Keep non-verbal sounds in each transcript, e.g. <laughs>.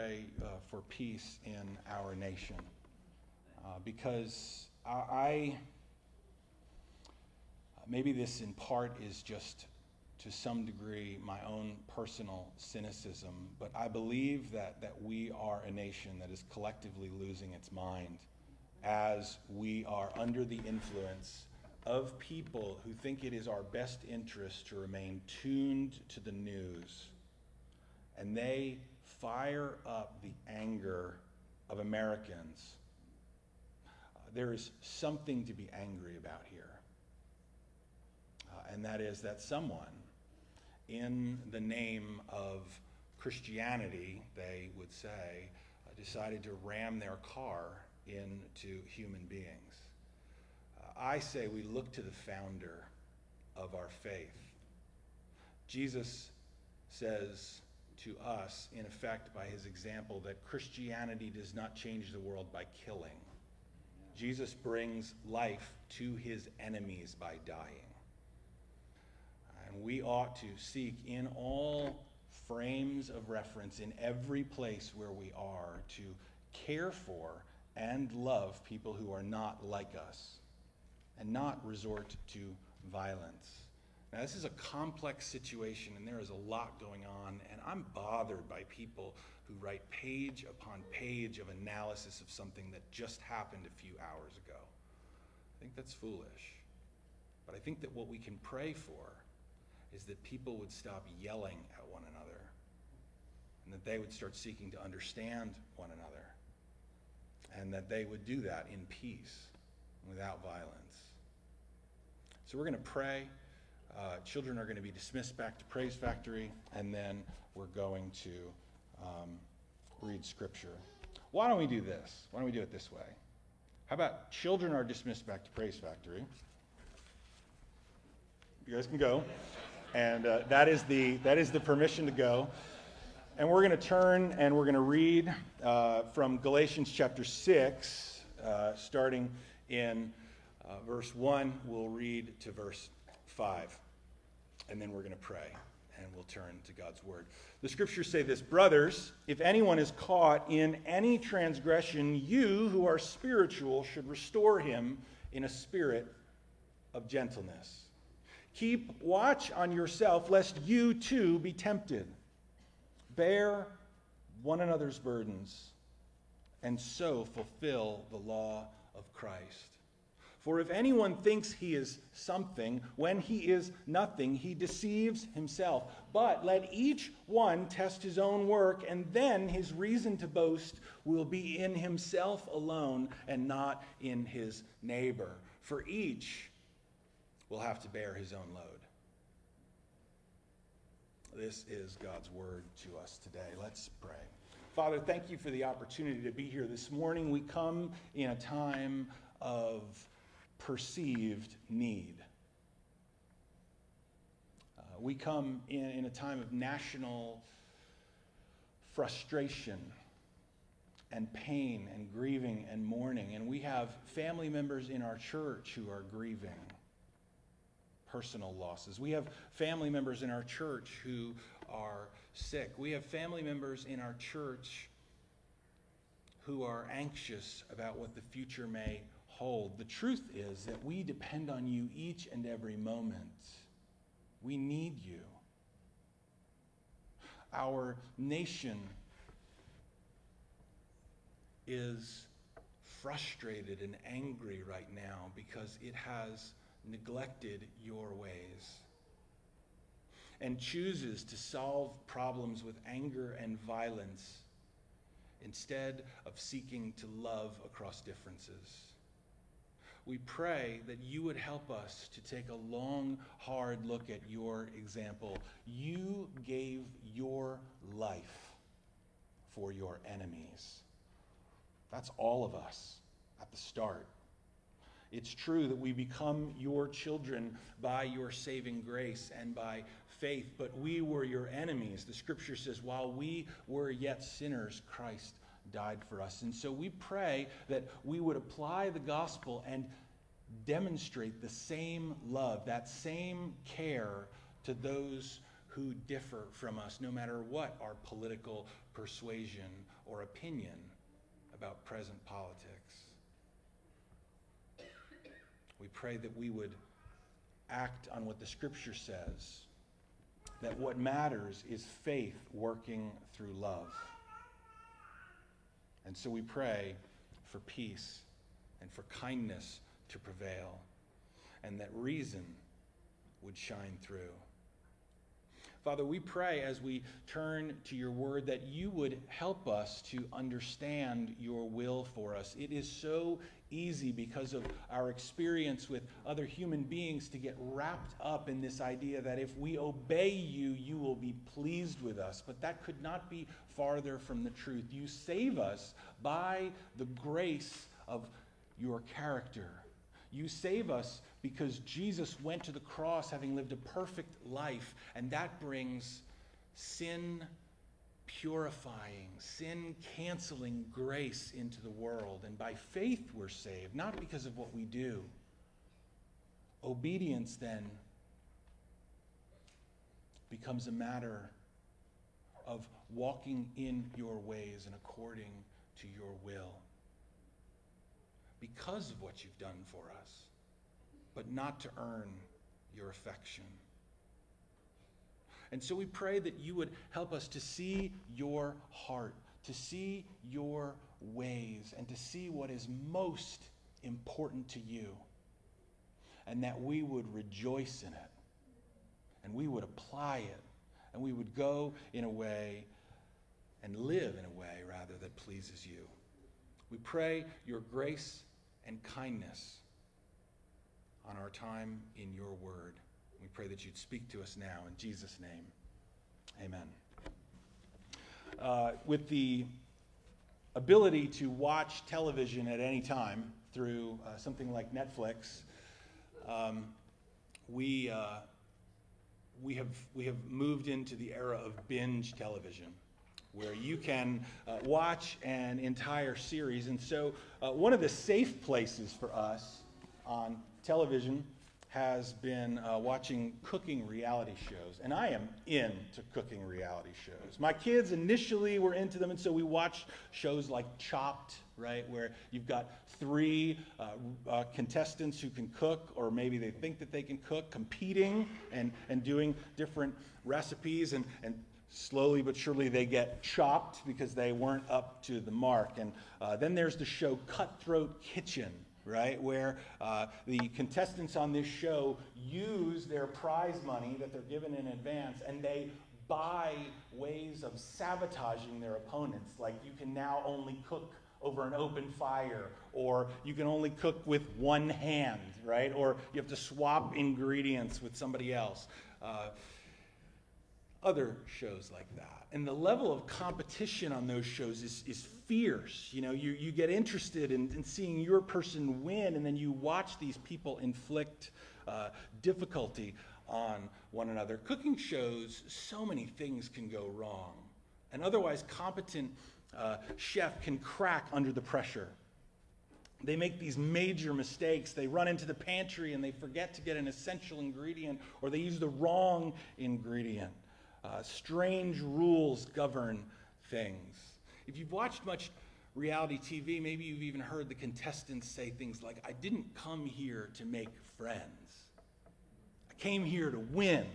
pray uh, for peace in our nation. Uh, because I, I, maybe this in part is just to some degree my own personal cynicism, but I believe that, that we are a nation that is collectively losing its mind as we are under the influence of people who think it is our best interest to remain tuned to the news. And they fire up the anger of Americans. There is something to be angry about here. Uh, and that is that someone, in the name of Christianity, they would say, uh, decided to ram their car into human beings. Uh, I say we look to the founder of our faith. Jesus says to us, in effect, by his example, that Christianity does not change the world by killing. Jesus brings life to his enemies by dying. And we ought to seek in all frames of reference, in every place where we are, to care for and love people who are not like us and not resort to violence. Now, this is a complex situation, and there is a lot going on, and I'm bothered by people who write page upon page of analysis of something that just happened a few hours ago. I think that's foolish. But I think that what we can pray for is that people would stop yelling at one another, and that they would start seeking to understand one another, and that they would do that in peace without violence. So we're going to pray. Uh, children are going to be dismissed back to Praise Factory, and then we're going to um, read Scripture. Why don't we do this? Why don't we do it this way? How about children are dismissed back to Praise Factory? You guys can go. And uh, that, is the, that is the permission to go. And we're going to turn and we're going to read uh, from Galatians chapter 6, uh, starting in uh, verse 1. We'll read to verse 5. And then we're going to pray and we'll turn to God's word. The scriptures say this Brothers, if anyone is caught in any transgression, you who are spiritual should restore him in a spirit of gentleness. Keep watch on yourself, lest you too be tempted. Bear one another's burdens, and so fulfill the law of Christ. For if anyone thinks he is something when he is nothing, he deceives himself. But let each one test his own work, and then his reason to boast will be in himself alone and not in his neighbor. For each will have to bear his own load. This is God's word to us today. Let's pray. Father, thank you for the opportunity to be here this morning. We come in a time of perceived need. Uh, we come in, in a time of national frustration and pain and grieving and mourning. And we have family members in our church who are grieving personal losses. We have family members in our church who are sick. We have family members in our church who are anxious about what the future may hold. The truth is that we depend on you each and every moment. We need you. Our nation is frustrated and angry right now because it has neglected your ways and chooses to solve problems with anger and violence instead of seeking to love across differences. We pray that you would help us to take a long, hard look at your example. You gave your life for your enemies. That's all of us at the start. It's true that we become your children by your saving grace and by faith, but we were your enemies. The scripture says, while we were yet sinners, Christ died for us. And so we pray that we would apply the gospel and demonstrate the same love, that same care to those who differ from us, no matter what our political persuasion or opinion about present politics. We pray that we would act on what the scripture says that what matters is faith working through love. And so we pray for peace and for kindness to prevail, and that reason would shine through. Father, we pray as we turn to your word that you would help us to understand your will for us. It is so easy because of our experience with other human beings to get wrapped up in this idea that if we obey you, you will be pleased with us. But that could not be farther from the truth. You save us by the grace of your character. You save us because Jesus went to the cross having lived a perfect life, and that brings sin purifying, sin canceling grace into the world. And by faith we're saved, not because of what we do. Obedience then becomes a matter of walking in your ways and according to your will because of what you've done for us, but not to earn your affection. And so we pray that you would help us to see your heart, to see your ways, and to see what is most important to you. And that we would rejoice in it, and we would apply it, and we would go in a way and live in a way, rather, that pleases you. We pray your grace and kindness on our time in your word. We pray that you'd speak to us now. In Jesus' name, amen. Uh, with the ability to watch television at any time through uh, something like Netflix, um, we, uh, we, have, we have moved into the era of binge television where you can uh, watch an entire series. And so, uh, one of the safe places for us on television has been uh, watching cooking reality shows. And I am into cooking reality shows. My kids initially were into them, and so we watched shows like Chopped, right, where you've got three uh, uh, contestants who can cook, or maybe they think that they can cook, competing and, and doing different recipes. And, and slowly but surely they get chopped because they weren't up to the mark. And uh, then there's the show Cutthroat Kitchen, right, where uh, the contestants on this show use their prize money that they're given in advance and they buy ways of sabotaging their opponents. Like you can now only cook over an open fire, or you can only cook with one hand, right? Or you have to swap ingredients with somebody else. Uh, other shows like that. And the level of competition on those shows is, is fierce. You know, you, you get interested in, in seeing your person win, and then you watch these people inflict uh, difficulty on one another. Cooking shows, so many things can go wrong. An otherwise competent uh, chef can crack under the pressure. They make these major mistakes. They run into the pantry and they forget to get an essential ingredient, or they use the wrong ingredient. Uh, strange rules govern things. If you've watched much reality TV, maybe you've even heard the contestants say things like, I didn't come here to make friends. I came here to win.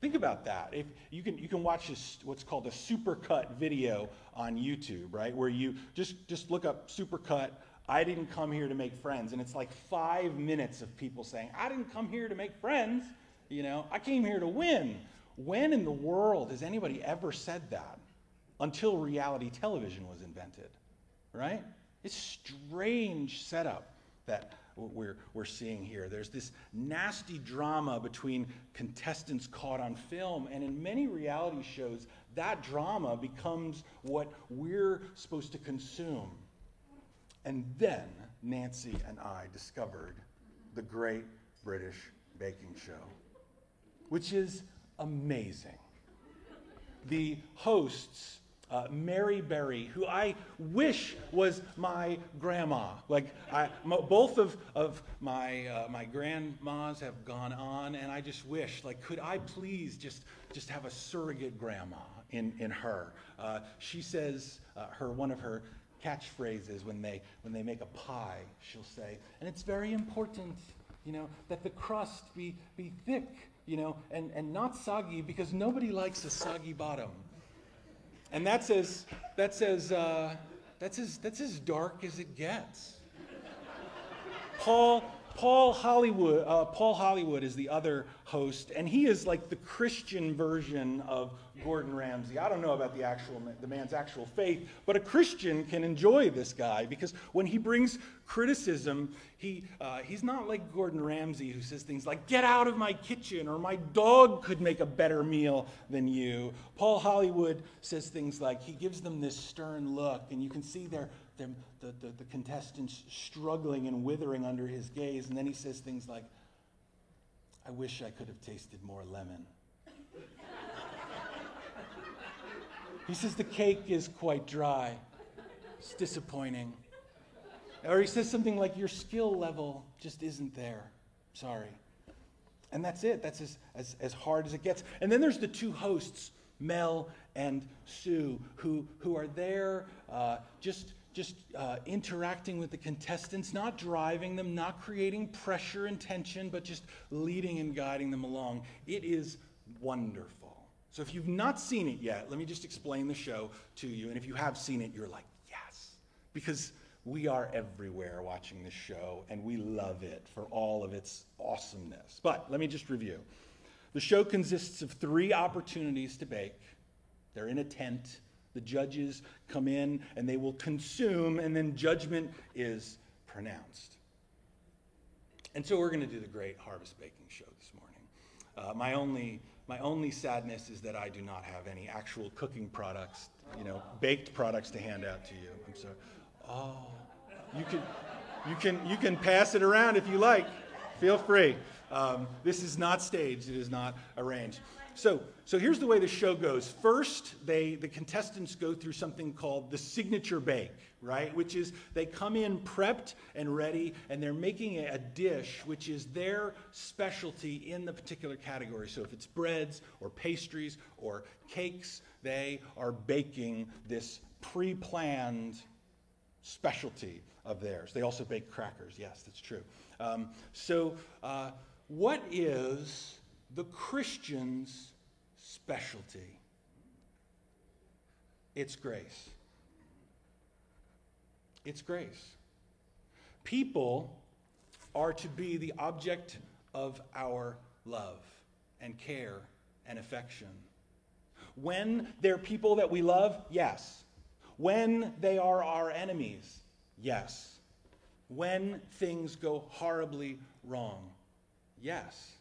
Think about that. If you can, you can watch this, what's called a supercut video on YouTube, right? Where you just, just look up supercut. I didn't come here to make friends. And it's like five minutes of people saying, I didn't come here to make friends. You know, I came here to win. When in the world has anybody ever said that until reality television was invented? Right? It's strange setup that we're, we're seeing here. There's this nasty drama between contestants caught on film, and in many reality shows, that drama becomes what we're supposed to consume. And then Nancy and I discovered the Great British Baking Show, which is amazing. The hosts uh, Mary Berry, who I wish was my grandma. Like, I, both of, of my, uh, my grandmas have gone on, and I just wish, like, could I please just, just have a surrogate grandma in, in her? Uh, she says, uh, her, one of her catchphrases when they, when they make a pie, she'll say, and it's very important, you know, that the crust be, be thick, you know, and, and not soggy because nobody likes a soggy bottom. And that's as, that's as, uh, that's as, that's as dark as it gets. Paul, Paul Hollywood, uh, Paul Hollywood is the other host, and he is like the Christian version of Gordon Ramsay. I don't know about the actual the man's actual faith, but a Christian can enjoy this guy because when he brings criticism, he uh, he's not like Gordon Ramsay who says things like "Get out of my kitchen" or "My dog could make a better meal than you." Paul Hollywood says things like he gives them this stern look, and you can see their the, the, the contestants struggling and withering under his gaze, and then he says things like, I wish I could have tasted more lemon. he says the cake is quite dry. It's disappointing. Or he says something like, Your skill level just isn't there. Sorry. And that's it. That's as, as, as hard as it gets. And then there's the two hosts, Mel and Sue, who, who are there uh, just just uh, interacting with the contestants, not driving them, not creating pressure and tension, but just leading and guiding them along. It is wonderful. So if you've not seen it yet, let me just explain the show to you. And if you have seen it, you're like, yes. Because we are everywhere watching this show, and we love it for all of its awesomeness. But let me just review. The show consists of three opportunities to bake. They're in a tent the judges come in and they will consume, and then judgment is pronounced. And so we're going to do the great harvest baking show this morning. Uh, my only my only sadness is that I do not have any actual cooking products, you know, baked products to hand out to you. I'm sorry. Oh, you can you can you can pass it around if you like. Feel free. Um, this is not staged. It is not arranged. So, so here's the way the show goes. First, they, the contestants go through something called the signature bake, right? Which is they come in prepped and ready, and they're making a dish which is their specialty in the particular category. So if it's breads or pastries or cakes, they are baking this pre planned specialty of theirs. They also bake crackers. Yes, that's true. Um, so, uh, what is the Christian's specialty. It's grace. It's grace. People are to be the object of our love and care and affection. When they're people that we love, yes. When they are our enemies, yes. When things go horribly wrong, yes.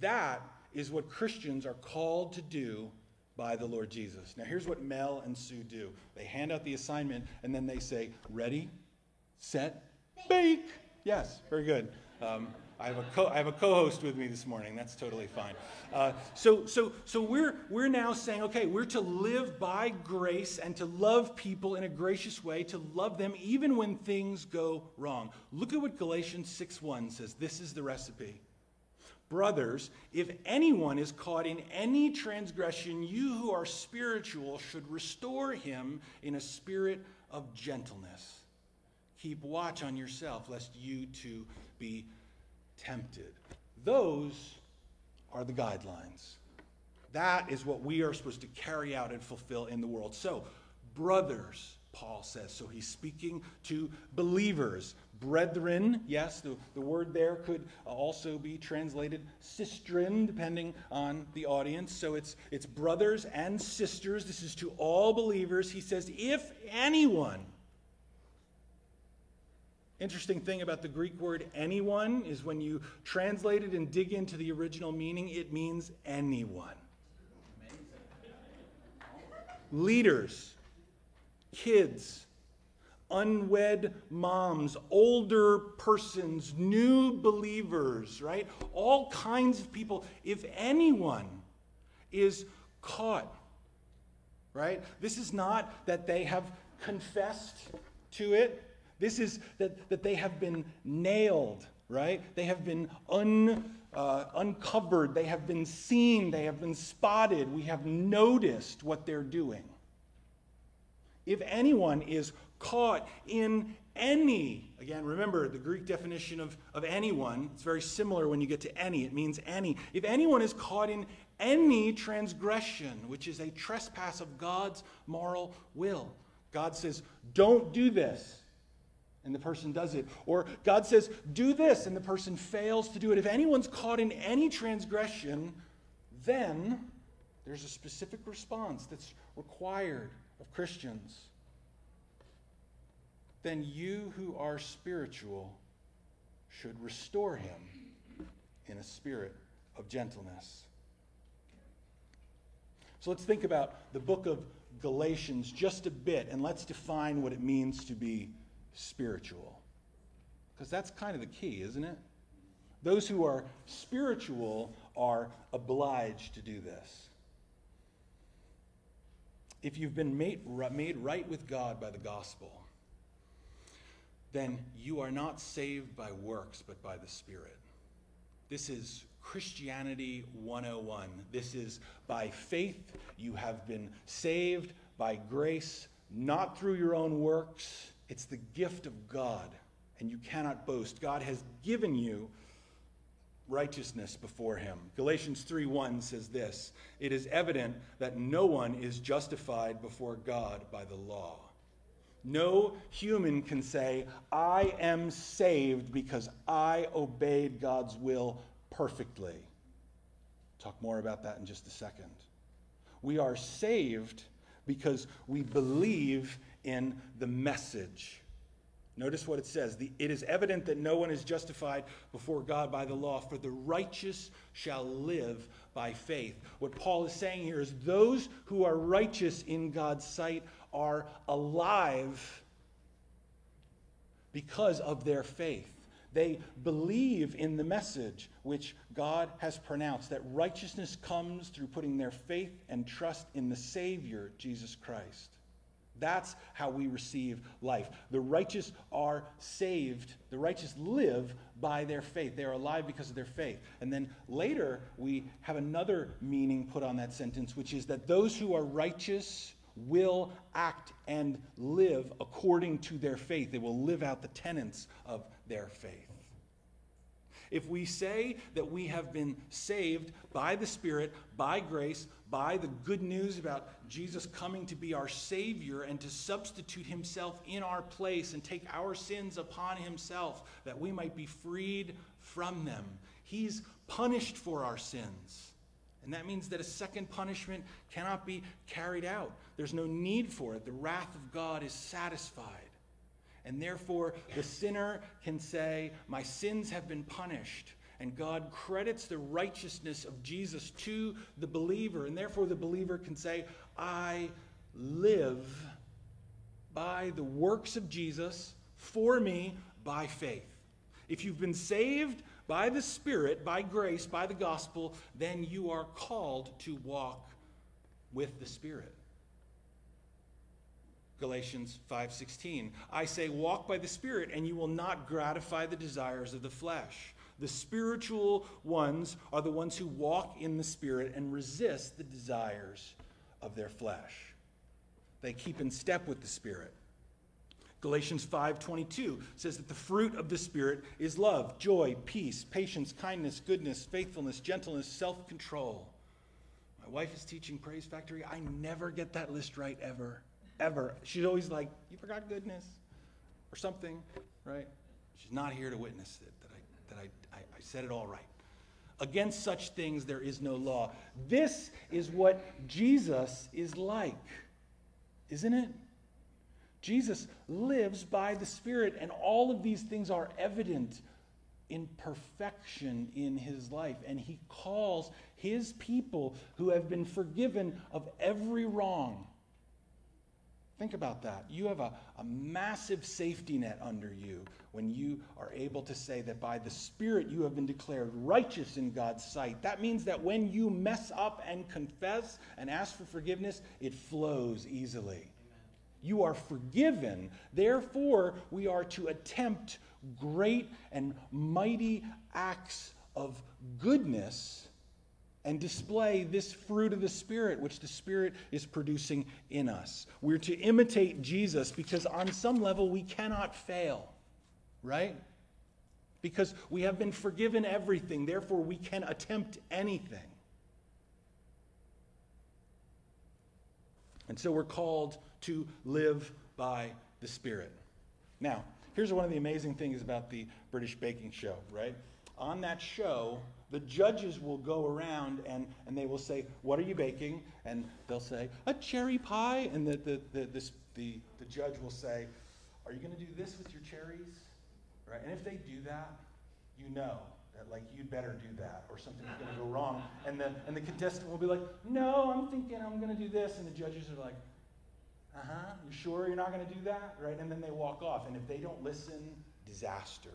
That is what Christians are called to do by the Lord Jesus. Now, here's what Mel and Sue do they hand out the assignment and then they say, Ready, set, bake. Yes, very good. Um, I have a co- I have a co-host with me this morning. That's totally fine. Uh, so so so we're we're now saying, okay, we're to live by grace and to love people in a gracious way, to love them even when things go wrong. Look at what Galatians 6:1 says. This is the recipe. Brothers, if anyone is caught in any transgression, you who are spiritual should restore him in a spirit of gentleness. Keep watch on yourself, lest you too be tempted. Those are the guidelines. That is what we are supposed to carry out and fulfill in the world. So, brothers, Paul says. So he's speaking to believers, brethren. Yes, the, the word there could uh, also be translated sistren, depending on the audience. So it's, it's brothers and sisters. This is to all believers. He says, if anyone, Interesting thing about the Greek word anyone is when you translate it and dig into the original meaning, it means anyone. Leaders, kids, unwed moms, older persons, new believers, right? All kinds of people. If anyone is caught right? This is not that they have confessed to it. This is that, that they have been nailed, right? They have been un, uh, uncovered. They have been seen. They have been spotted. We have noticed what they're doing. If anyone is caught in any, again, remember the Greek definition of, of anyone, it's very similar when you get to any. It means any. If anyone is caught in any transgression, which is a trespass of God's moral will, God says, don't do this. And the person does it. Or God says, do this, and the person fails to do it. If anyone's caught in any transgression, then there's a specific response that's required of Christians then you who are spiritual should restore him in a spirit of gentleness. So let's think about the book of Galatians just a bit and let's define what it means to be spiritual. Because that's kind of the key, isn't it? Those who are spiritual are obliged to do this. If you've been made, made right with God by the gospel, then you are not saved by works, but by the Spirit. This is Christianity 101. This is by faith you have been saved, by grace, not through your own works. It's the gift of God, and you cannot boast. God has given you righteousness before him. Galatians 3:1 says this, "It is evident that no one is justified before God by the law." No human can say, I am saved because I obeyed God's will perfectly. Talk more about that in just a second. We are saved because we believe in the message. Notice what it says. The, it is evident that no one is justified before God by the law, for the righteous shall live by faith. What Paul is saying here is those who are righteous in God's sight are alive because of their faith. They believe in the message which God has pronounced that righteousness comes through putting their faith and trust in the Savior, Jesus Christ. That's how we receive life. The righteous are saved. The righteous live by their faith. They are alive because of their faith. And then later, we have another meaning put on that sentence, which is that those who are righteous will act and live according to their faith. They will live out the tenets of their faith. If we say that we have been saved by the Spirit, by grace, by the good news about Jesus coming to be our Savior and to substitute Himself in our place and take our sins upon Himself that we might be freed from them, He's punished for our sins. And that means that a second punishment cannot be carried out. There's no need for it. The wrath of God is satisfied. And therefore, the sinner can say, My sins have been punished. And God credits the righteousness of Jesus to the believer. And therefore, the believer can say, I live by the works of Jesus for me by faith. If you've been saved by the Spirit, by grace, by the gospel, then you are called to walk with the Spirit. Galatians 5:16 I say walk by the spirit and you will not gratify the desires of the flesh. The spiritual ones are the ones who walk in the spirit and resist the desires of their flesh. They keep in step with the spirit. Galatians 5:22 says that the fruit of the spirit is love, joy, peace, patience, kindness, goodness, faithfulness, gentleness, self-control. My wife is teaching Praise Factory. I never get that list right ever ever. She's always like, You forgot goodness or something, right? She's not here to witness it, that, I, that I, I, I said it all right. Against such things there is no law. This is what Jesus is like, isn't it? Jesus lives by the Spirit, and all of these things are evident in perfection in his life. And he calls his people who have been forgiven of every wrong Think about that. You have a, a massive safety net under you when you are able to say that by the Spirit you have been declared righteous in God's sight. That means that when you mess up and confess and ask for forgiveness, it flows easily. Amen. You are forgiven. Therefore, we are to attempt great and mighty acts of goodness and display this fruit of the Spirit, which the Spirit is producing in us. We're to imitate Jesus because, on some level, we cannot fail, right? Because we have been forgiven everything, therefore, we can attempt anything. And so we're called to live by the Spirit. Now, here's one of the amazing things about the British baking show, right? On that show, the judges will go around and, and they will say, What are you baking? And they'll say, A cherry pie. And the, the, the, the, the, the judge will say, Are you going to do this with your cherries? Right? And if they do that, you know that like you'd better do that or something's going to go wrong. And the, and the contestant will be like, No, I'm thinking I'm going to do this. And the judges are like, Uh huh, you sure you're not going to do that? Right? And then they walk off. And if they don't listen, disaster.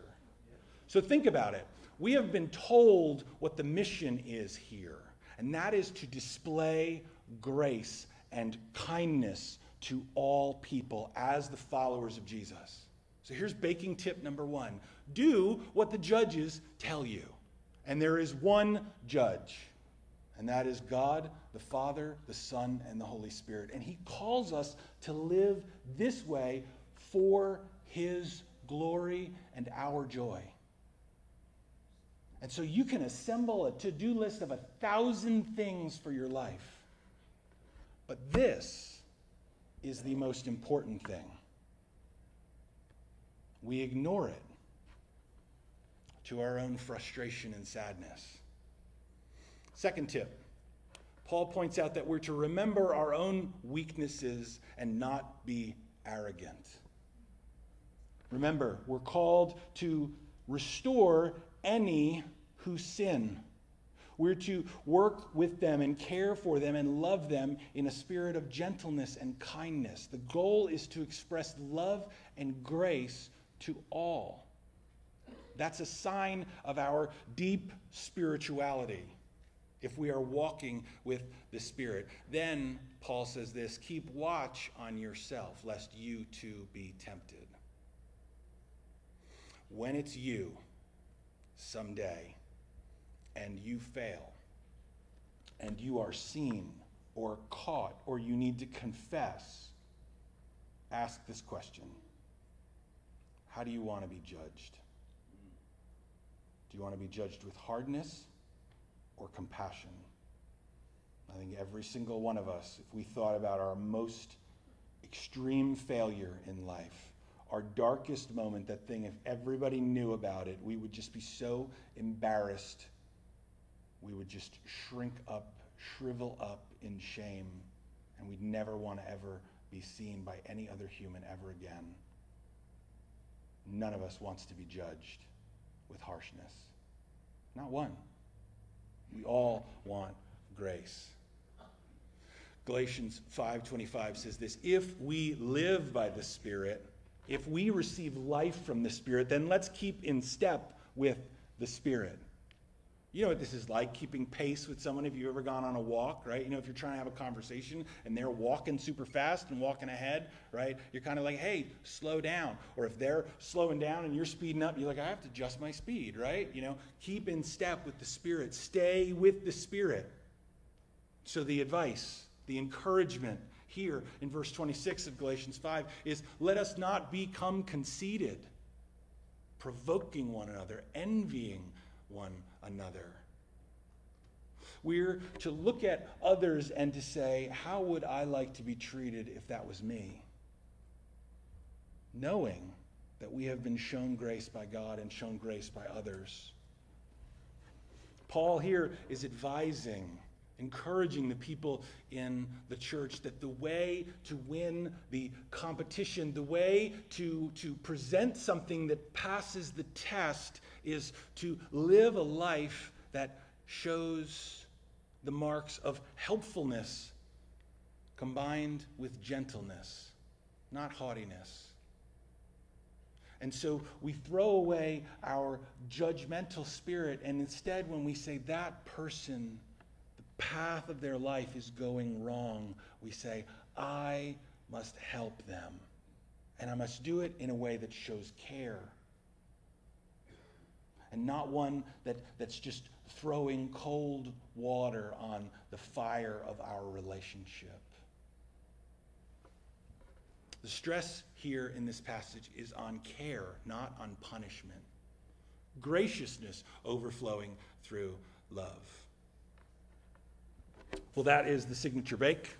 So think about it we have been told what the mission is here, and that is to display grace and kindness to all people as the followers of Jesus. So here's baking tip number one do what the judges tell you. And there is one judge, and that is God, the Father, the Son, and the Holy Spirit. And He calls us to live this way for His glory and our joy. And so you can assemble a to do list of a thousand things for your life. But this is the most important thing. We ignore it to our own frustration and sadness. Second tip Paul points out that we're to remember our own weaknesses and not be arrogant. Remember, we're called to restore any who sin. We're to work with them and care for them and love them in a spirit of gentleness and kindness. The goal is to express love and grace to all. That's a sign of our deep spirituality if we are walking with the Spirit. Then, Paul says this keep watch on yourself, lest you too be tempted. When it's you, someday and you fail and you are seen or caught or you need to confess, ask this question How do you want to be judged? Do you want to be judged with hardness or compassion? I think every single one of us, if we thought about our most extreme failure in life, our darkest moment, that thing, if everybody knew about it, we would just be so embarrassed. We would just shrink up, shrivel up in shame, and we'd never want to ever be seen by any other human ever again. None of us wants to be judged with harshness. Not one. We all want grace. Galatians 5:25 says this, if we live by the Spirit, if we receive life from the Spirit, then let's keep in step with the Spirit. You know what this is like, keeping pace with someone if you've ever gone on a walk, right? You know, if you're trying to have a conversation and they're walking super fast and walking ahead, right? You're kind of like, hey, slow down. Or if they're slowing down and you're speeding up, you're like, I have to adjust my speed, right? You know, keep in step with the Spirit, stay with the Spirit. So the advice, the encouragement, here in verse 26 of Galatians 5 is let us not become conceited, provoking one another, envying one another. We're to look at others and to say, How would I like to be treated if that was me? Knowing that we have been shown grace by God and shown grace by others. Paul here is advising encouraging the people in the church that the way to win the competition, the way to, to present something that passes the test, is to live a life that shows the marks of helpfulness combined with gentleness not haughtiness. And so we throw away our judgmental spirit, and instead, when we say that person, path of their life is going wrong, we say, I must help them. And I must do it in a way that shows care. And not one that, that's just throwing cold water on the fire of our relationship. The stress here in this passage is on care, not on punishment. Graciousness overflowing through love. Well, that is the signature bake.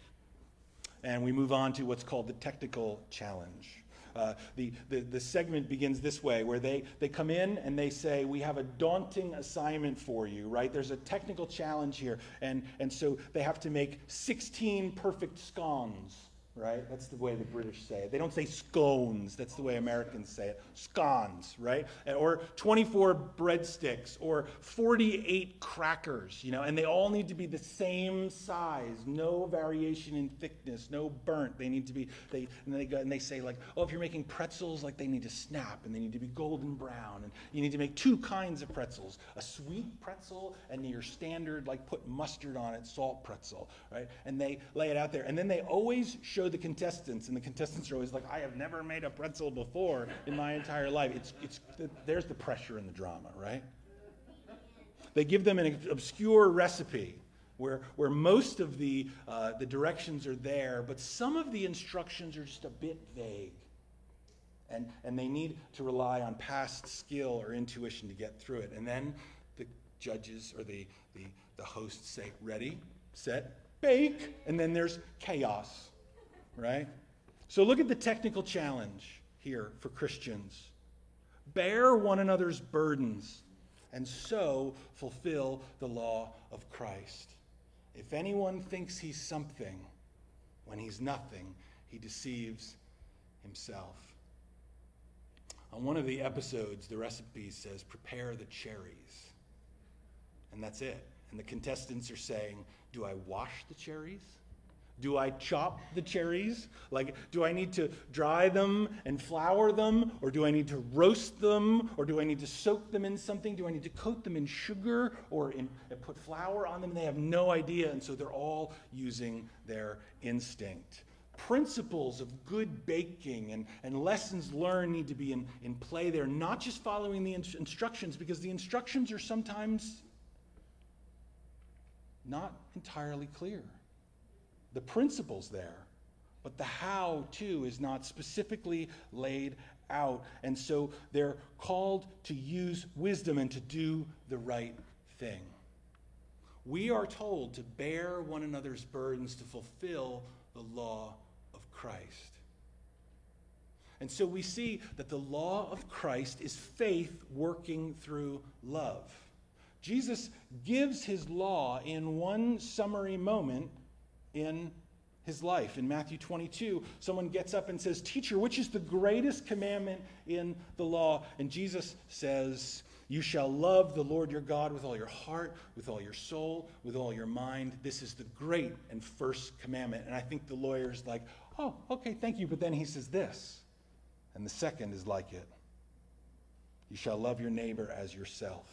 And we move on to what's called the technical challenge. Uh, the, the, the segment begins this way where they, they come in and they say, We have a daunting assignment for you, right? There's a technical challenge here. And, and so they have to make 16 perfect scones right? That's the way the British say it. They don't say scones. That's the way Americans say it. Scones, right? Or 24 breadsticks or 48 crackers, you know, and they all need to be the same size, no variation in thickness, no burnt. They need to be they and they go and they say like, "Oh, if you're making pretzels, like they need to snap and they need to be golden brown and you need to make two kinds of pretzels, a sweet pretzel and your standard like put mustard on it salt pretzel, right? And they lay it out there. And then they always show the contestants, and the contestants are always like, I have never made a pretzel before in my entire life. It's, it's, there's the pressure in the drama, right? They give them an obscure recipe where, where most of the, uh, the directions are there, but some of the instructions are just a bit vague. And, and they need to rely on past skill or intuition to get through it. And then the judges or the, the, the hosts say, Ready, set, bake. And then there's chaos right? So look at the technical challenge here for Christians bear one another's burdens and so fulfill the law of Christ. If anyone thinks he's something when he's nothing, he deceives himself. On one of the episodes, the recipe says, prepare the cherries. And that's it. And the contestants are saying, do I wash the cherries? Do I chop the cherries? Like, do I need to dry them and flour them? Or do I need to roast them? Or do I need to soak them in something? Do I need to coat them in sugar or in, put flour on them? They have no idea, and so they're all using their instinct. Principles of good baking and, and lessons learned need to be in, in play there, not just following the instructions, because the instructions are sometimes not entirely clear the principles there, but the how to is not specifically laid out. And so they're called to use wisdom and to do the right thing. We are told to bear one another's burdens to fulfill the law of Christ. And so we see that the law of Christ is faith working through love. Jesus gives his law in one summary moment in his life. In Matthew 22, someone gets up and says, Teacher, which is the greatest commandment in the law? And Jesus says, You shall love the Lord your God with all your heart, with all your soul, with all your mind. This is the great and first commandment. And I think the lawyer's like, Oh, okay, thank you. But then he says this, and the second is like it You shall love your neighbor as yourself.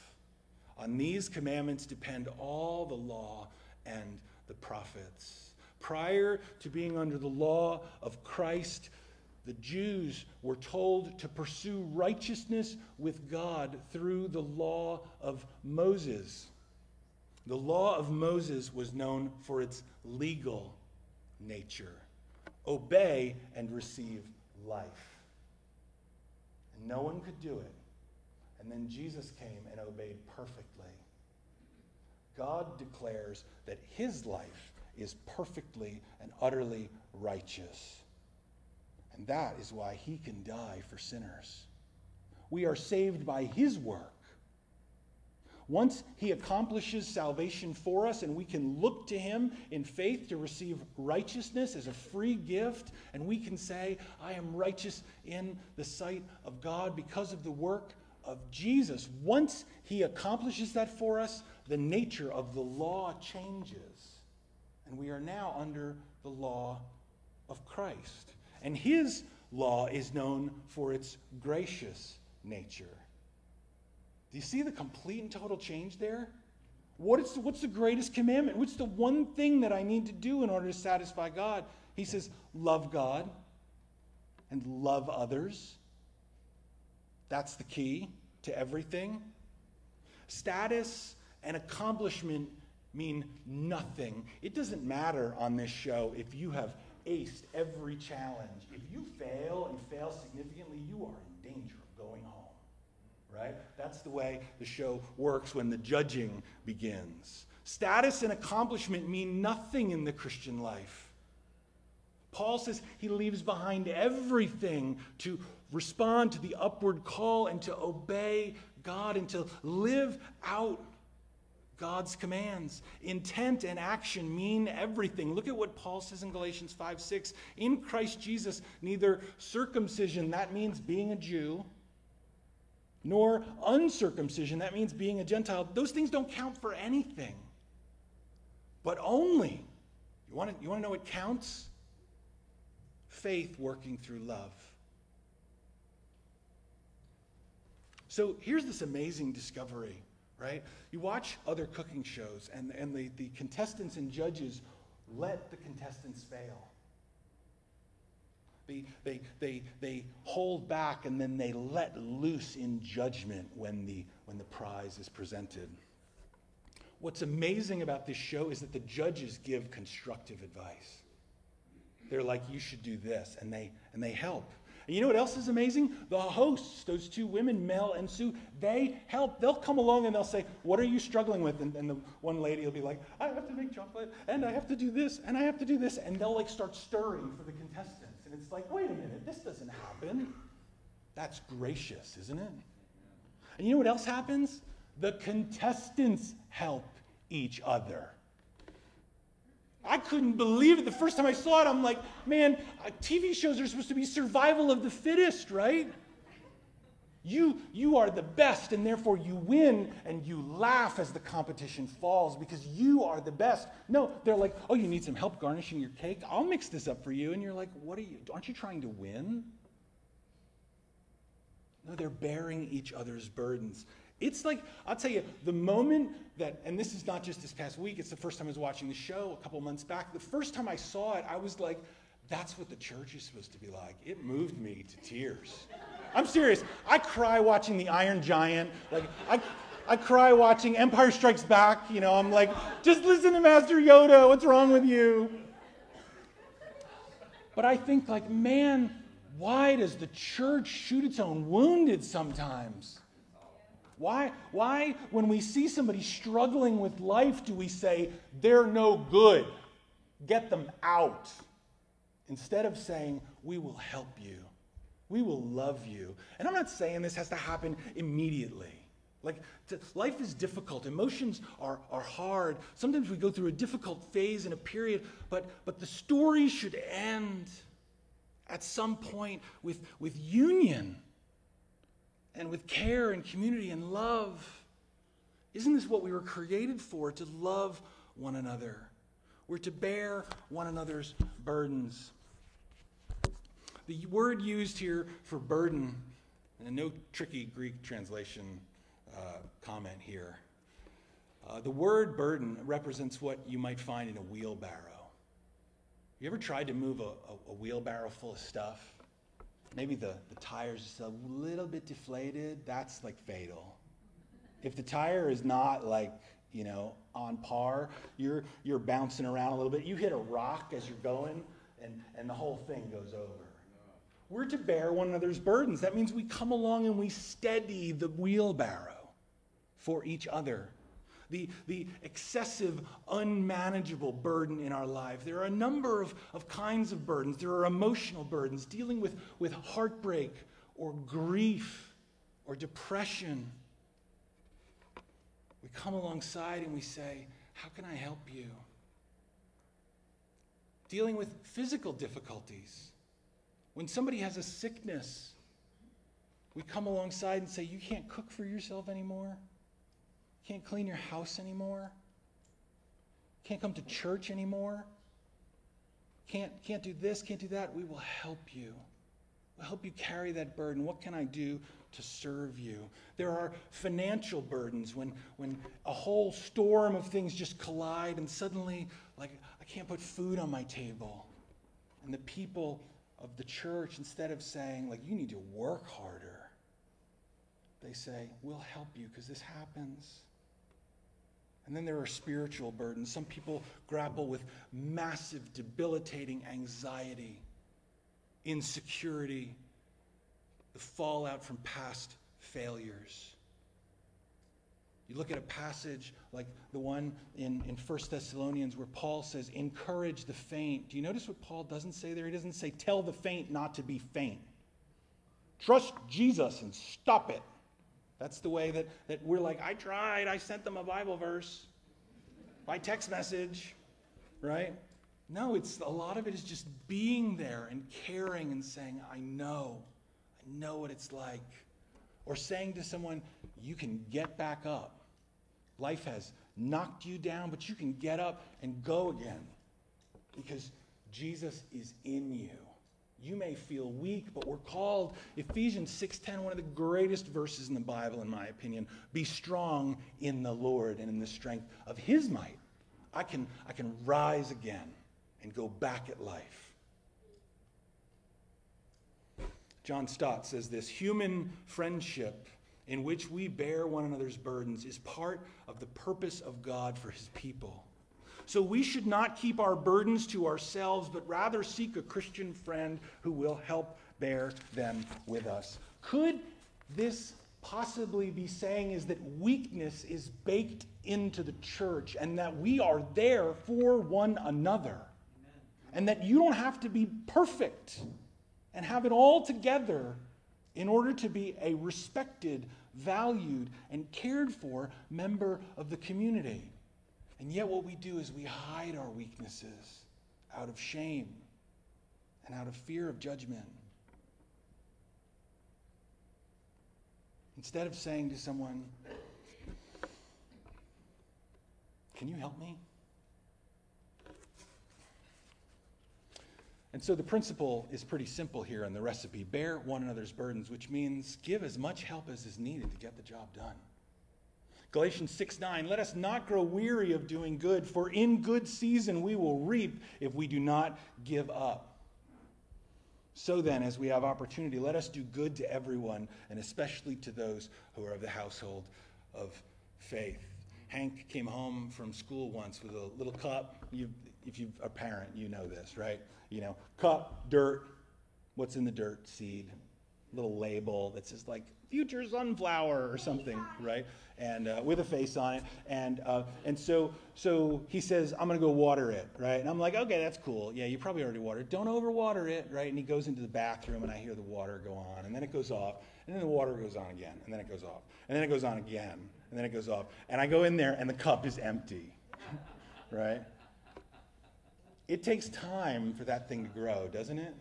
On these commandments depend all the law and the prophets. Prior to being under the law of Christ, the Jews were told to pursue righteousness with God through the law of Moses. The law of Moses was known for its legal nature obey and receive life. And no one could do it. And then Jesus came and obeyed perfectly. God declares that his life is perfectly and utterly righteous. And that is why he can die for sinners. We are saved by his work. Once he accomplishes salvation for us, and we can look to him in faith to receive righteousness as a free gift, and we can say, I am righteous in the sight of God because of the work of Jesus. Once he accomplishes that for us, the nature of the law changes and we are now under the law of Christ. And his law is known for its gracious nature. Do you see the complete and total change there? What is, what's the greatest commandment? What's the one thing that I need to do in order to satisfy God? He says, Love God and love others. That's the key to everything. Status and accomplishment mean nothing. It doesn't matter on this show if you have aced every challenge. If you fail and fail significantly, you are in danger of going home. Right? That's the way the show works when the judging begins. Status and accomplishment mean nothing in the Christian life. Paul says he leaves behind everything to respond to the upward call and to obey God and to live out God's commands. Intent and action mean everything. Look at what Paul says in Galatians 5 6. In Christ Jesus, neither circumcision, that means being a Jew, nor uncircumcision, that means being a Gentile, those things don't count for anything. But only, you want to, you want to know what counts? Faith working through love. So here's this amazing discovery right? You watch other cooking shows, and, and the, the contestants and judges let the contestants fail. They, they, they, they hold back and then they let loose in judgment when the, when the prize is presented. What's amazing about this show is that the judges give constructive advice. They're like, you should do this, and they, and they help. And you know what else is amazing? The hosts, those two women, Mel and Sue, they help. They'll come along and they'll say, What are you struggling with? And, and the one lady will be like, I have to make chocolate, and I have to do this, and I have to do this. And they'll like start stirring for the contestants. And it's like, Wait a minute, this doesn't happen. That's gracious, isn't it? And you know what else happens? The contestants help each other. I couldn't believe it. The first time I saw it, I'm like, man, uh, TV shows are supposed to be survival of the fittest, right? You, you are the best, and therefore you win, and you laugh as the competition falls because you are the best. No, they're like, oh, you need some help garnishing your cake? I'll mix this up for you. And you're like, what are you? Aren't you trying to win? No, they're bearing each other's burdens. It's like, I'll tell you, the moment that, and this is not just this past week, it's the first time I was watching the show a couple months back. The first time I saw it, I was like, that's what the church is supposed to be like. It moved me to tears. I'm serious. I cry watching The Iron Giant. Like, I, I cry watching Empire Strikes Back. You know, I'm like, just listen to Master Yoda. What's wrong with you? But I think, like, man, why does the church shoot its own wounded sometimes? Why, why, when we see somebody struggling with life, do we say, they're no good? Get them out. Instead of saying, we will help you, we will love you. And I'm not saying this has to happen immediately. Like, to, life is difficult. Emotions are, are hard. Sometimes we go through a difficult phase in a period, but, but the story should end at some point with, with union and with care and community and love. Isn't this what we were created for? To love one another. We're to bear one another's burdens. The word used here for burden, and no tricky Greek translation uh, comment here. Uh, the word burden represents what you might find in a wheelbarrow. You ever tried to move a, a, a wheelbarrow full of stuff? Maybe the, the tire's just a little bit deflated, that's like fatal. If the tire is not like, you know, on par, you're, you're bouncing around a little bit. You hit a rock as you're going, and, and the whole thing goes over. We're to bear one another's burdens. That means we come along and we steady the wheelbarrow for each other the, the excessive, unmanageable burden in our life. There are a number of, of kinds of burdens. There are emotional burdens, dealing with, with heartbreak or grief or depression. We come alongside and we say, How can I help you? Dealing with physical difficulties. When somebody has a sickness, we come alongside and say, You can't cook for yourself anymore. Can't clean your house anymore. Can't come to church anymore. can't, can't do this, can't do that, we will help you. We'll help you carry that burden. What can I do to serve you? There are financial burdens when, when a whole storm of things just collide and suddenly, like, I can't put food on my table. And the people of the church, instead of saying, like, you need to work harder, they say, we'll help you because this happens. And then there are spiritual burdens. Some people grapple with massive, debilitating anxiety, insecurity, the fallout from past failures. You look at a passage like the one in, in 1 Thessalonians where Paul says, encourage the faint. Do you notice what Paul doesn't say there? He doesn't say, tell the faint not to be faint. Trust Jesus and stop it. That's the way that, that we're like, I tried, I sent them a Bible verse by text message, right? No, it's a lot of it is just being there and caring and saying, I know, I know what it's like. Or saying to someone, you can get back up. Life has knocked you down, but you can get up and go again because Jesus is in you. You may feel weak, but we're called Ephesians 6:10, one of the greatest verses in the Bible in my opinion, be strong in the Lord and in the strength of his might. I can I can rise again and go back at life. John Stott says this, human friendship in which we bear one another's burdens is part of the purpose of God for his people. So we should not keep our burdens to ourselves, but rather seek a Christian friend who will help bear them with us. Could this possibly be saying is that weakness is baked into the church and that we are there for one another? Amen. And that you don't have to be perfect and have it all together in order to be a respected, valued, and cared for member of the community. And yet, what we do is we hide our weaknesses out of shame and out of fear of judgment. Instead of saying to someone, Can you help me? And so the principle is pretty simple here in the recipe bear one another's burdens, which means give as much help as is needed to get the job done. Galatians 6 9, let us not grow weary of doing good, for in good season we will reap if we do not give up. So then, as we have opportunity, let us do good to everyone, and especially to those who are of the household of faith. Hank came home from school once with a little cup. You, if you're a parent, you know this, right? You know, cup, dirt. What's in the dirt? Seed. Little label that says like future sunflower or something, right? And uh, with a face on it. And, uh, and so, so he says, I'm going to go water it, right? And I'm like, okay, that's cool. Yeah, you probably already watered. Don't overwater it, right? And he goes into the bathroom and I hear the water go on. And then it goes off. And then the water goes on again. And then it goes off. And then it goes on again. And then it goes off. And I go in there and the cup is empty, <laughs> right? It takes time for that thing to grow, doesn't it?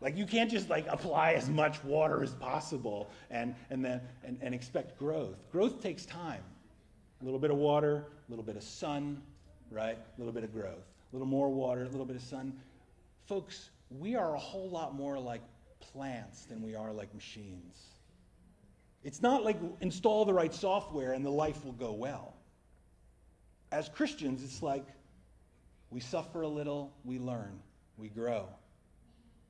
Like you can't just like apply as much water as possible and, and then and, and expect growth. Growth takes time. A little bit of water, a little bit of sun, right? A little bit of growth. A little more water, a little bit of sun. Folks, we are a whole lot more like plants than we are like machines. It's not like install the right software and the life will go well. As Christians, it's like we suffer a little, we learn, we grow.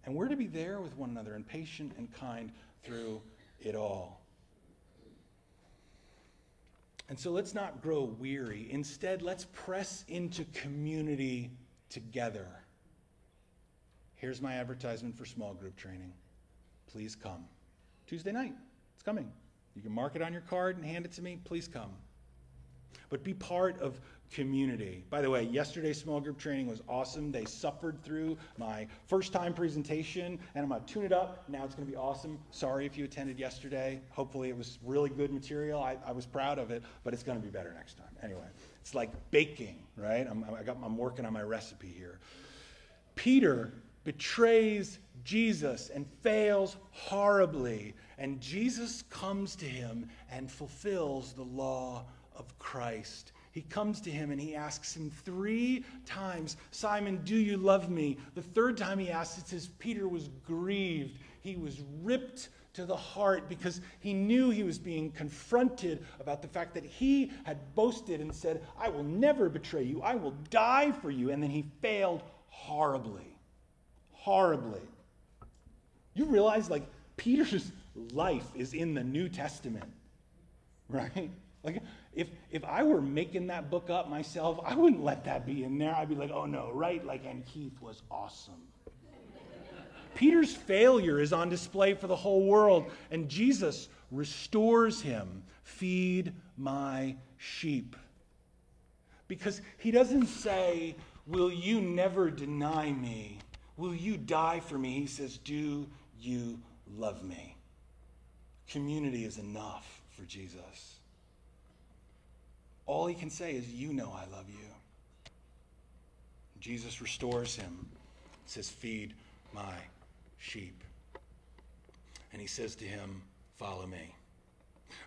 And we're to be there with one another and patient and kind through it all. And so let's not grow weary. Instead, let's press into community together. Here's my advertisement for small group training. Please come. Tuesday night, it's coming. You can mark it on your card and hand it to me. Please come. But be part of community. By the way, yesterday's small group training was awesome. They suffered through my first time presentation, and I'm going to tune it up. Now it's going to be awesome. Sorry if you attended yesterday. Hopefully, it was really good material. I, I was proud of it, but it's going to be better next time. Anyway, it's like baking, right? I'm, I got, I'm working on my recipe here. Peter betrays Jesus and fails horribly, and Jesus comes to him and fulfills the law of Christ he comes to him and he asks him three times, Simon, do you love me? The third time he asks, it says Peter was grieved. He was ripped to the heart because he knew he was being confronted about the fact that he had boasted and said, I will never betray you, I will die for you. And then he failed horribly. Horribly. You realize, like, Peter's <laughs> life is in the New Testament, right? Like, if, if I were making that book up myself, I wouldn't let that be in there. I'd be like, oh no, right? Like, and Keith was awesome. Peter's failure is on display for the whole world, and Jesus restores him. Feed my sheep. Because he doesn't say, Will you never deny me? Will you die for me? He says, Do you love me? Community is enough for Jesus. All he can say is, You know I love you. Jesus restores him, says, Feed my sheep. And he says to him, Follow me.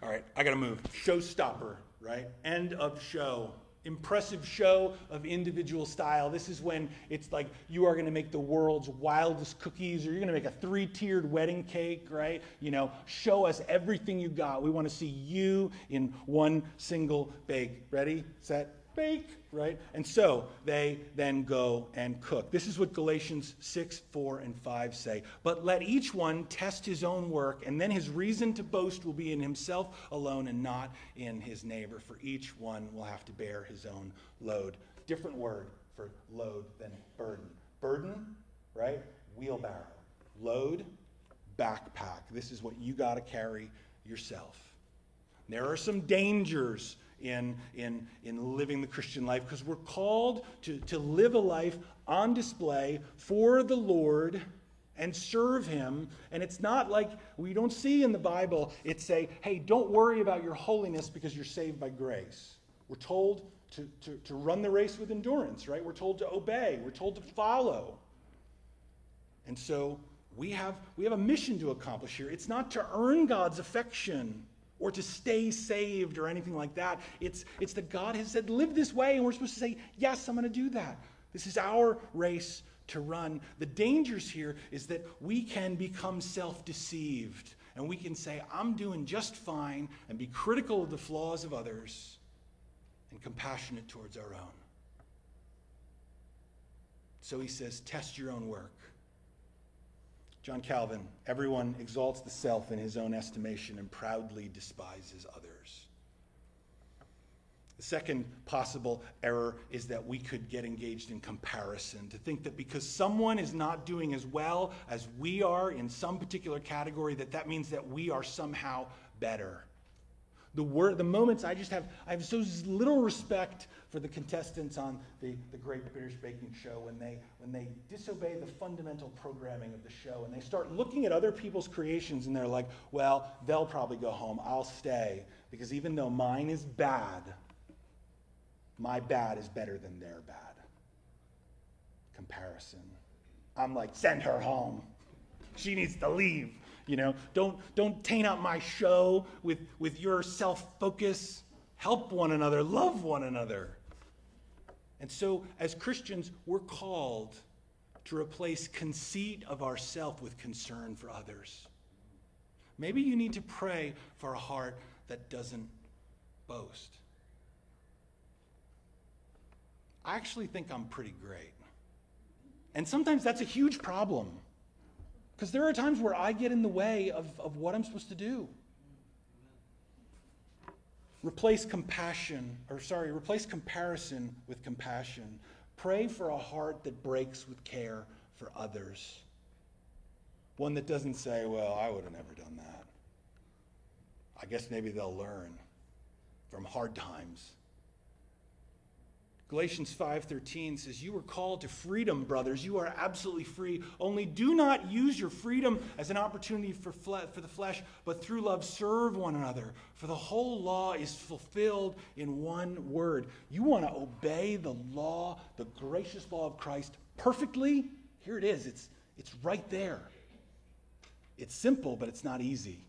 All right, I got to move. Showstopper, right? End of show. Impressive show of individual style. This is when it's like you are going to make the world's wildest cookies or you're going to make a three tiered wedding cake, right? You know, show us everything you got. We want to see you in one single bake. Ready, set, bake, right? And so they then go and cook. This is what Galatians 6, 4, and 5 say. But let each one test his own work, and then his reason to boast will be in himself alone and not in his neighbor, for each one will have to bear his own load. Different word for load than burden. Burden, right? Wheelbarrow. Load, backpack. This is what you got to carry yourself. There are some dangers in, in, in living the Christian life because we're called to, to live a life on display for the Lord and serve him. And it's not like we don't see in the bible it say hey don't worry about your holiness because you're saved by grace. We're told to, to, to run the race with endurance right? We're told to obey. We're told to follow. And so we have we have a mission to accomplish here. It's not to earn god's affection or to stay saved or anything like that. It's, it's that God has said, live this way, and we're supposed to say, yes, I'm going to do that. This is our race to run. The dangers here is that we can become self deceived and we can say, I'm doing just fine, and be critical of the flaws of others and compassionate towards our own. So he says, test your own work. John Calvin, everyone exalts the self in his own estimation and proudly despises others. The second possible error is that we could get engaged in comparison, to think that because someone is not doing as well as we are in some particular category, that that means that we are somehow better. The, the moments I just have, I have so little respect for the contestants on the, the Great British Baking Show when they, when they disobey the fundamental programming of the show and they start looking at other people's creations and they're like, well, they'll probably go home. I'll stay because even though mine is bad, my bad is better than their bad. Comparison. I'm like, send her home. She needs to leave. You know, don't, don't taint out my show with, with your self focus. Help one another, love one another. And so, as Christians, we're called to replace conceit of ourself with concern for others. Maybe you need to pray for a heart that doesn't boast. I actually think I'm pretty great. And sometimes that's a huge problem. Because there are times where I get in the way of, of what I'm supposed to do. Replace compassion, or sorry, replace comparison with compassion. Pray for a heart that breaks with care for others. One that doesn't say, well, I would have never done that. I guess maybe they'll learn from hard times. Galatians 5:13 says, "You were called to freedom, brothers. You are absolutely free. Only do not use your freedom as an opportunity for, fle- for the flesh, but through love serve one another. For the whole law is fulfilled in one word. You want to obey the law, the gracious law of Christ perfectly? Here it is. It's it's right there. It's simple, but it's not easy.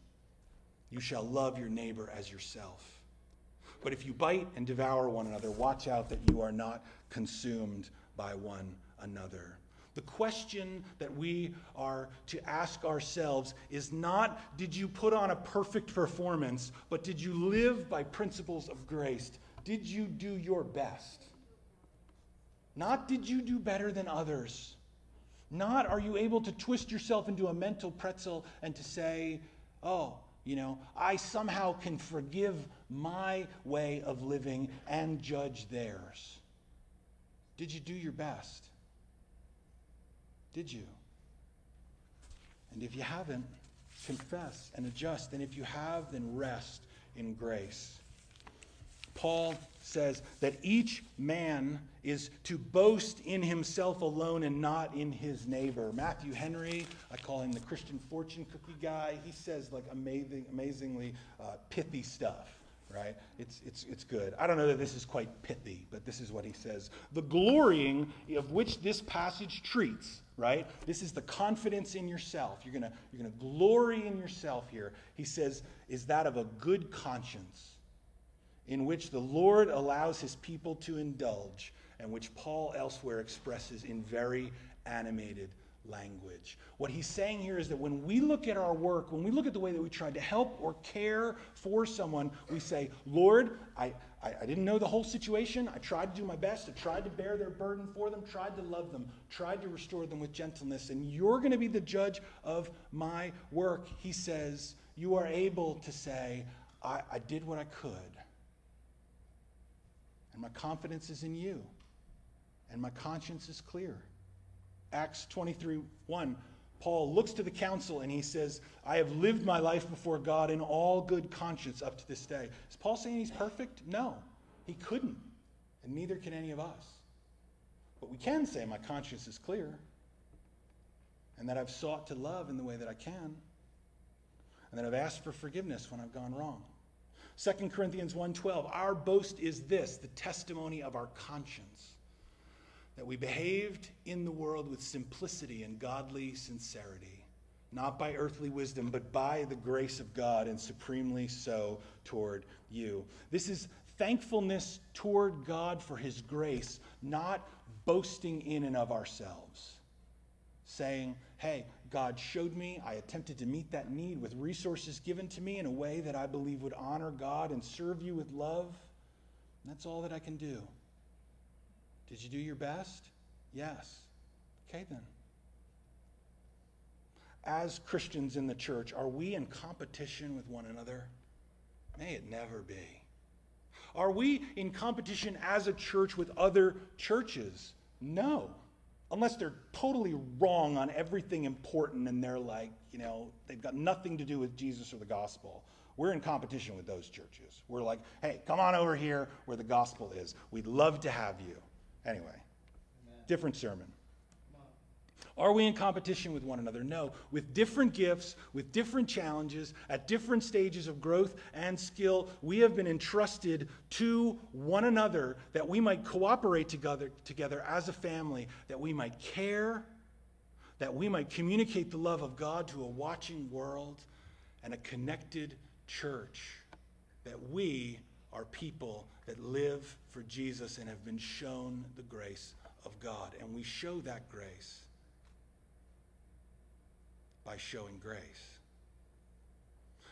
You shall love your neighbor as yourself." But if you bite and devour one another, watch out that you are not consumed by one another. The question that we are to ask ourselves is not, did you put on a perfect performance, but did you live by principles of grace? Did you do your best? Not, did you do better than others? Not, are you able to twist yourself into a mental pretzel and to say, oh, you know, I somehow can forgive my way of living and judge theirs. Did you do your best? Did you? And if you haven't, confess and adjust. And if you have, then rest in grace. Paul says that each man is to boast in himself alone and not in his neighbor. Matthew Henry, I call him the Christian fortune cookie guy, he says like amazing, amazingly uh, pithy stuff right? It's, it's, it's good. I don't know that this is quite pithy, but this is what he says. The glorying of which this passage treats, right? This is the confidence in yourself. You're going you're going to glory in yourself here. He says, is that of a good conscience in which the Lord allows his people to indulge and which Paul elsewhere expresses in very animated language. What he's saying here is that when we look at our work, when we look at the way that we tried to help or care for someone, we say, Lord, I, I, I, didn't know the whole situation. I tried to do my best. I tried to bear their burden for them, tried to love them, tried to restore them with gentleness. And you're going to be the judge of my work. He says, You are able to say, I, I did what I could. And my confidence is in you. And my conscience is clear. Acts 23 1, Paul looks to the council and he says, I have lived my life before God in all good conscience up to this day. Is Paul saying he's perfect? No, he couldn't. And neither can any of us. But we can say, My conscience is clear and that I've sought to love in the way that I can, and that I've asked for forgiveness when I've gone wrong. 2 Corinthians 1:12 Our boast is this, the testimony of our conscience that we behaved in the world with simplicity and godly sincerity, not by earthly wisdom, but by the grace of God, and supremely so toward you. This is thankfulness toward God for his grace, not boasting in and of ourselves. Saying, hey, God showed me, I attempted to meet that need with resources given to me in a way that I believe would honor God and serve you with love. That's all that I can do. Did you do your best? Yes. Okay, then. As Christians in the church, are we in competition with one another? May it never be. Are we in competition as a church with other churches? No. Unless they're totally wrong on everything important and they're like, you know, they've got nothing to do with Jesus or the gospel. We're in competition with those churches. We're like, hey, come on over here where the gospel is. We'd love to have you. Anyway, Amen. different sermon. Are we in competition with one another? No. With different gifts, with different challenges, at different stages of growth and skill, we have been entrusted to one another that we might cooperate together, together as a family, that we might care, that we might communicate the love of God to a watching world and a connected church, that we are people that live for Jesus and have been shown the grace of God. And we show that grace by showing grace.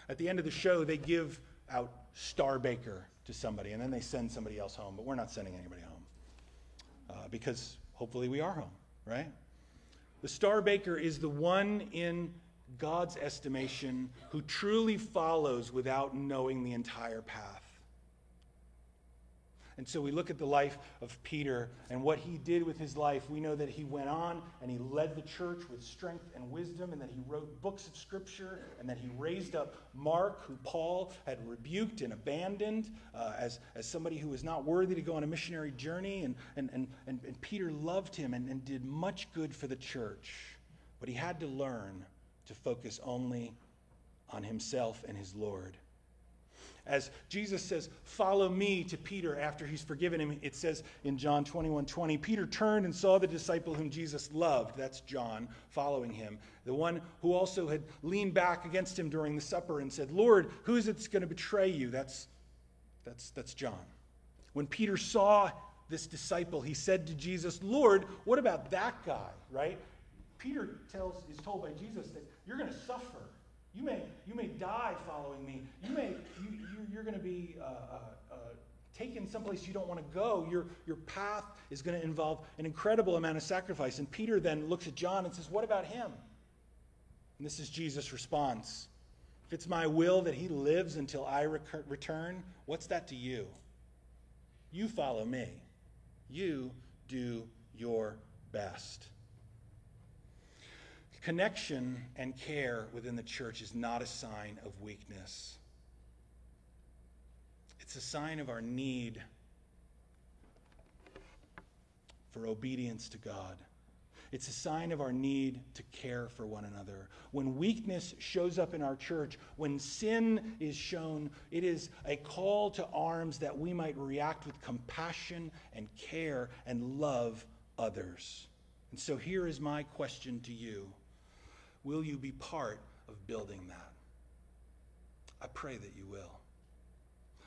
At the end of the show, they give out Star Baker to somebody, and then they send somebody else home. But we're not sending anybody home uh, because hopefully we are home, right? The Star Baker is the one in God's estimation who truly follows without knowing the entire path. And so we look at the life of Peter and what he did with his life. We know that he went on and he led the church with strength and wisdom, and that he wrote books of scripture, and that he raised up Mark, who Paul had rebuked and abandoned uh, as, as somebody who was not worthy to go on a missionary journey. And, and, and, and, and Peter loved him and, and did much good for the church. But he had to learn to focus only on himself and his Lord. As Jesus says, Follow me to Peter after he's forgiven him, it says in John 21 20, Peter turned and saw the disciple whom Jesus loved, that's John, following him, the one who also had leaned back against him during the supper and said, Lord, who is it that's going to betray you? That's That's, that's John. When Peter saw this disciple, he said to Jesus, Lord, what about that guy, right? Peter tells, is told by Jesus that you're going to suffer. You may, you may die following me. You may, you, you, are going to be uh, uh, uh, taken someplace you don't want to go. Your, your path is going to involve an incredible amount of sacrifice. And Peter then looks at John and says, What about him? And this is Jesus' response. If it's my will that he lives until I recur- return, what's that to you? You follow me. You do your best. Connection and care within the church is not a sign of weakness. It's a sign of our need for obedience to God. It's a sign of our need to care for one another. When weakness shows up in our church, when sin is shown, it is a call to arms that we might react with compassion and care and love others. And so here is my question to you Will you be part of building that? I pray that you will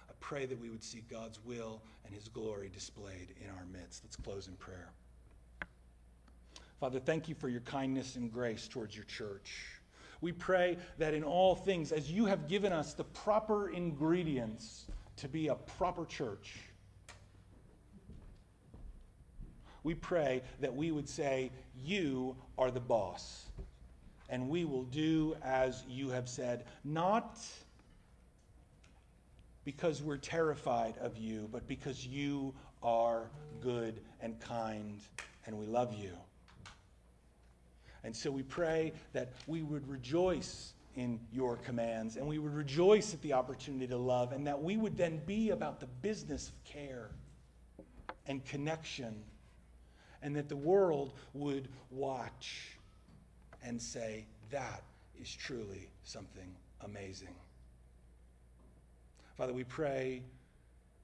I pray that we would see God's will and his glory displayed in our midst. Let's close in prayer. Father, thank you for your kindness and grace towards your church. We pray that in all things, as you have given us the proper ingredients to be a proper church, we pray that we would say, You are the boss, and we will do as you have said, not because we're terrified of you, but because you are good and kind and we love you. And so we pray that we would rejoice in your commands and we would rejoice at the opportunity to love and that we would then be about the business of care and connection and that the world would watch and say, that is truly something amazing. Father, we pray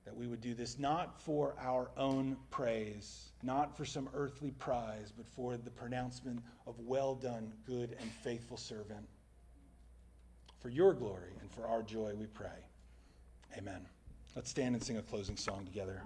that we would do this not for our own praise, not for some earthly prize, but for the pronouncement of well done, good and faithful servant. For your glory and for our joy, we pray. Amen. Let's stand and sing a closing song together.